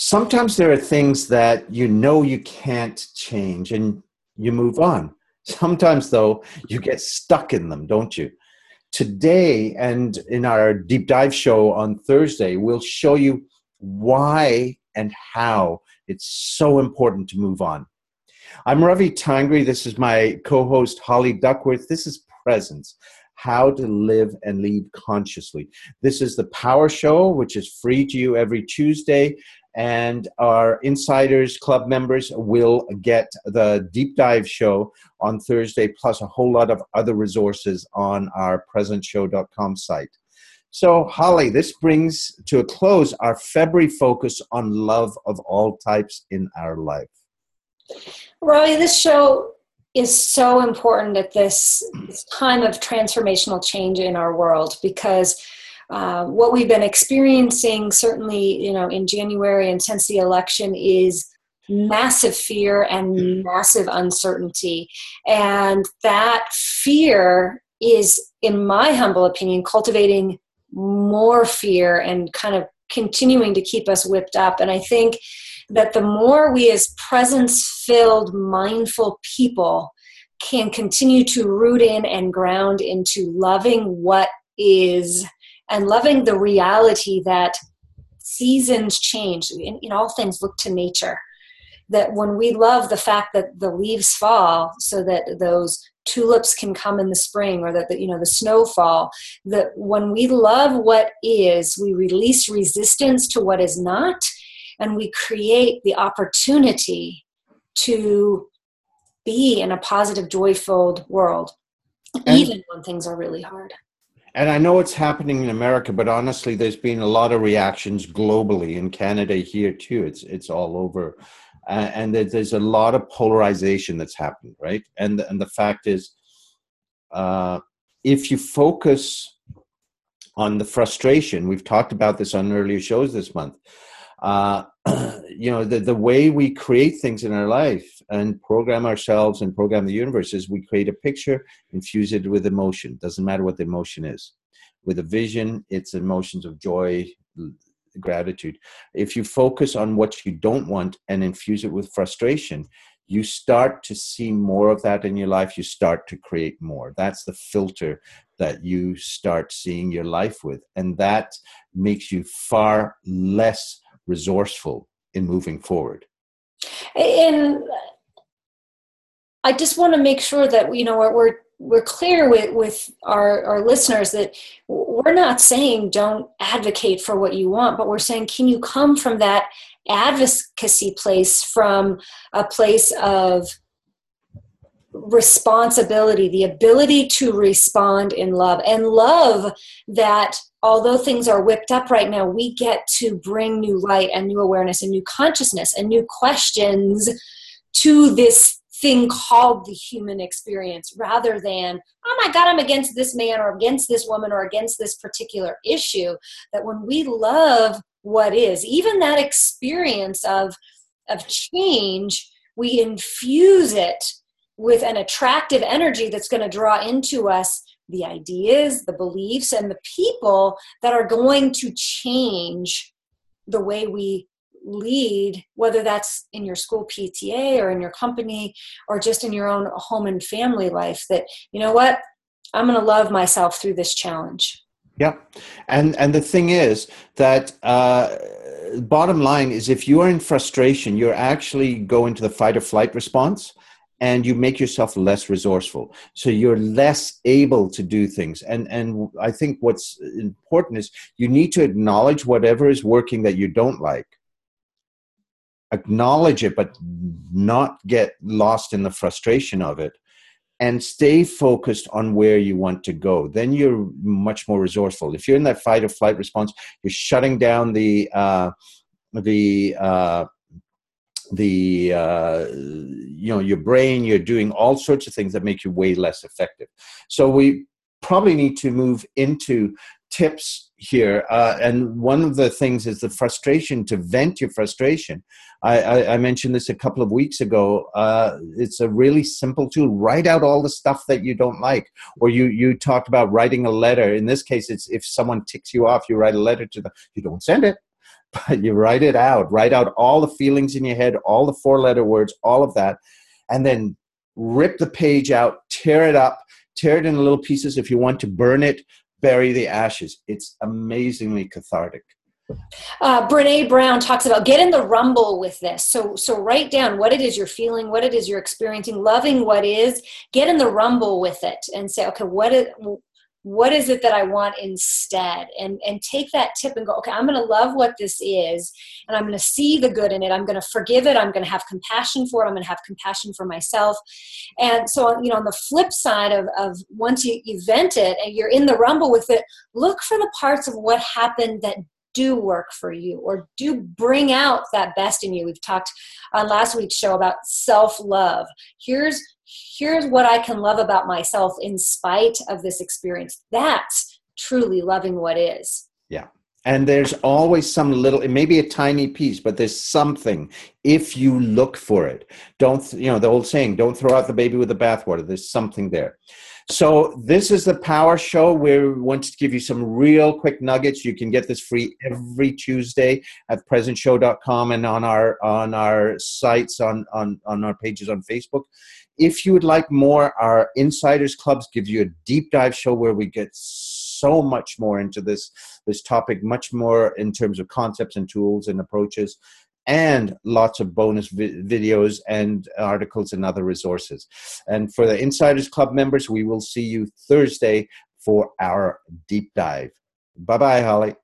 Sometimes there are things that you know you can't change and you move on. Sometimes, though, you get stuck in them, don't you? Today and in our deep dive show on Thursday, we'll show you why and how it's so important to move on. I'm Ravi Tangri. This is my co host, Holly Duckworth. This is Presence How to Live and Lead Consciously. This is the Power Show, which is free to you every Tuesday. And our Insiders Club members will get the deep dive show on Thursday, plus a whole lot of other resources on our presenceshow.com site. So, Holly, this brings to a close our February focus on love of all types in our life. Roy, this show is so important at this, this time of transformational change in our world because uh, what we've been experiencing, certainly, you know, in January and since the election, is massive fear and massive uncertainty, and that fear is, in my humble opinion, cultivating more fear and kind of continuing to keep us whipped up. And I think that the more we, as presence filled, mindful people, can continue to root in and ground into loving what is and loving the reality that seasons change. In, in all things, look to nature. That when we love the fact that the leaves fall so that those tulips can come in the spring or that the, you know the snowfall that when we love what is we release resistance to what is not and we create the opportunity to be in a positive joy filled world and, even when things are really hard and i know it's happening in america but honestly there's been a lot of reactions globally in canada here too it's it's all over uh, and there's a lot of polarization that's happened, right? And and the fact is, uh, if you focus on the frustration, we've talked about this on earlier shows this month. Uh, you know, the the way we create things in our life and program ourselves and program the universe is we create a picture, infuse it with emotion. Doesn't matter what the emotion is. With a vision, it's emotions of joy, gratitude. If you focus on what you don't want and infuse it with frustration, you start to see more of that in your life. You start to create more. That's the filter that you start seeing your life with. And that makes you far less resourceful in moving forward. And I just want to make sure that, you know, we're we're clear with, with our, our listeners that we're not saying don't advocate for what you want, but we're saying, can you come from that advocacy place from a place of responsibility, the ability to respond in love, and love that although things are whipped up right now, we get to bring new light and new awareness and new consciousness and new questions to this thing called the human experience rather than, oh my God, I'm against this man or against this woman or against this particular issue. That when we love what is, even that experience of, of change, we infuse it with an attractive energy that's going to draw into us the ideas, the beliefs, and the people that are going to change the way we lead, whether that's in your school PTA or in your company or just in your own home and family life, that, you know what, I'm going to love myself through this challenge. Yep. And, and the thing is that, uh, bottom line is if you are in frustration, you're actually going to the fight or flight response and you make yourself less resourceful so you're less able to do things and and i think what's important is you need to acknowledge whatever is working that you don't like acknowledge it, but not get lost in the frustration of it and stay focused on where you want to go. Then you're much more resourceful. If you're in that fight or flight response, you're shutting down the, uh, the, uh, the uh, you know your brain you're doing all sorts of things that make you way less effective so we probably need to move into tips here uh, and one of the things is the frustration to vent your frustration I, I, I mentioned this a couple of weeks ago. Uh, it's a really simple tool. Write out all the stuff that you don't like, or you you talked about writing a letter. In this case, it's if someone ticks you off, you write a letter to them. You don't send it. but you write it out. Write out all the feelings in your head, all the four letter words, all of that, and then rip the page out, tear it up, tear it into little pieces. If you want to burn it, bury the ashes. It's amazingly cathartic. Uh, Brene Brown talks about get in the rumble with this. So, so write down what it is you're feeling, what it is you're experiencing, loving what is. Get in the rumble with it and say, okay, what is what is it that I want instead? And and take that tip and go, okay, I'm to love what this is, and I'm to see the good in it. I'm to forgive it. I'm to have compassion for it. I'm to have compassion for myself. And so, you know, on the flip side of, of once you, you vent it and you're in the rumble with it, look for the parts of what happened that do work for you or do bring out that best in you. We've talked on last week's show about self love. Here's here's what I can love about myself in spite of this experience. That's truly loving what is. Yeah. And there's always some little, it may be a tiny piece, but there's something if you look for it. Don't, you know, the old saying, don't throw out the baby with the bathwater. There's something there. So this is the Power Show. where We want to give you some real quick nuggets. You can get this free every Tuesday at presenceshow.com and on our on our sites on on on our pages on Facebook. If you would like more, our Insiders Clubs gives you a deep dive show where we get so much more into this this topic, much more in terms of concepts and tools and approaches and lots of bonus vi- videos and articles and other resources. And for the Insiders Club members, we will see you Thursday for our deep dive. Bye bye, Holly.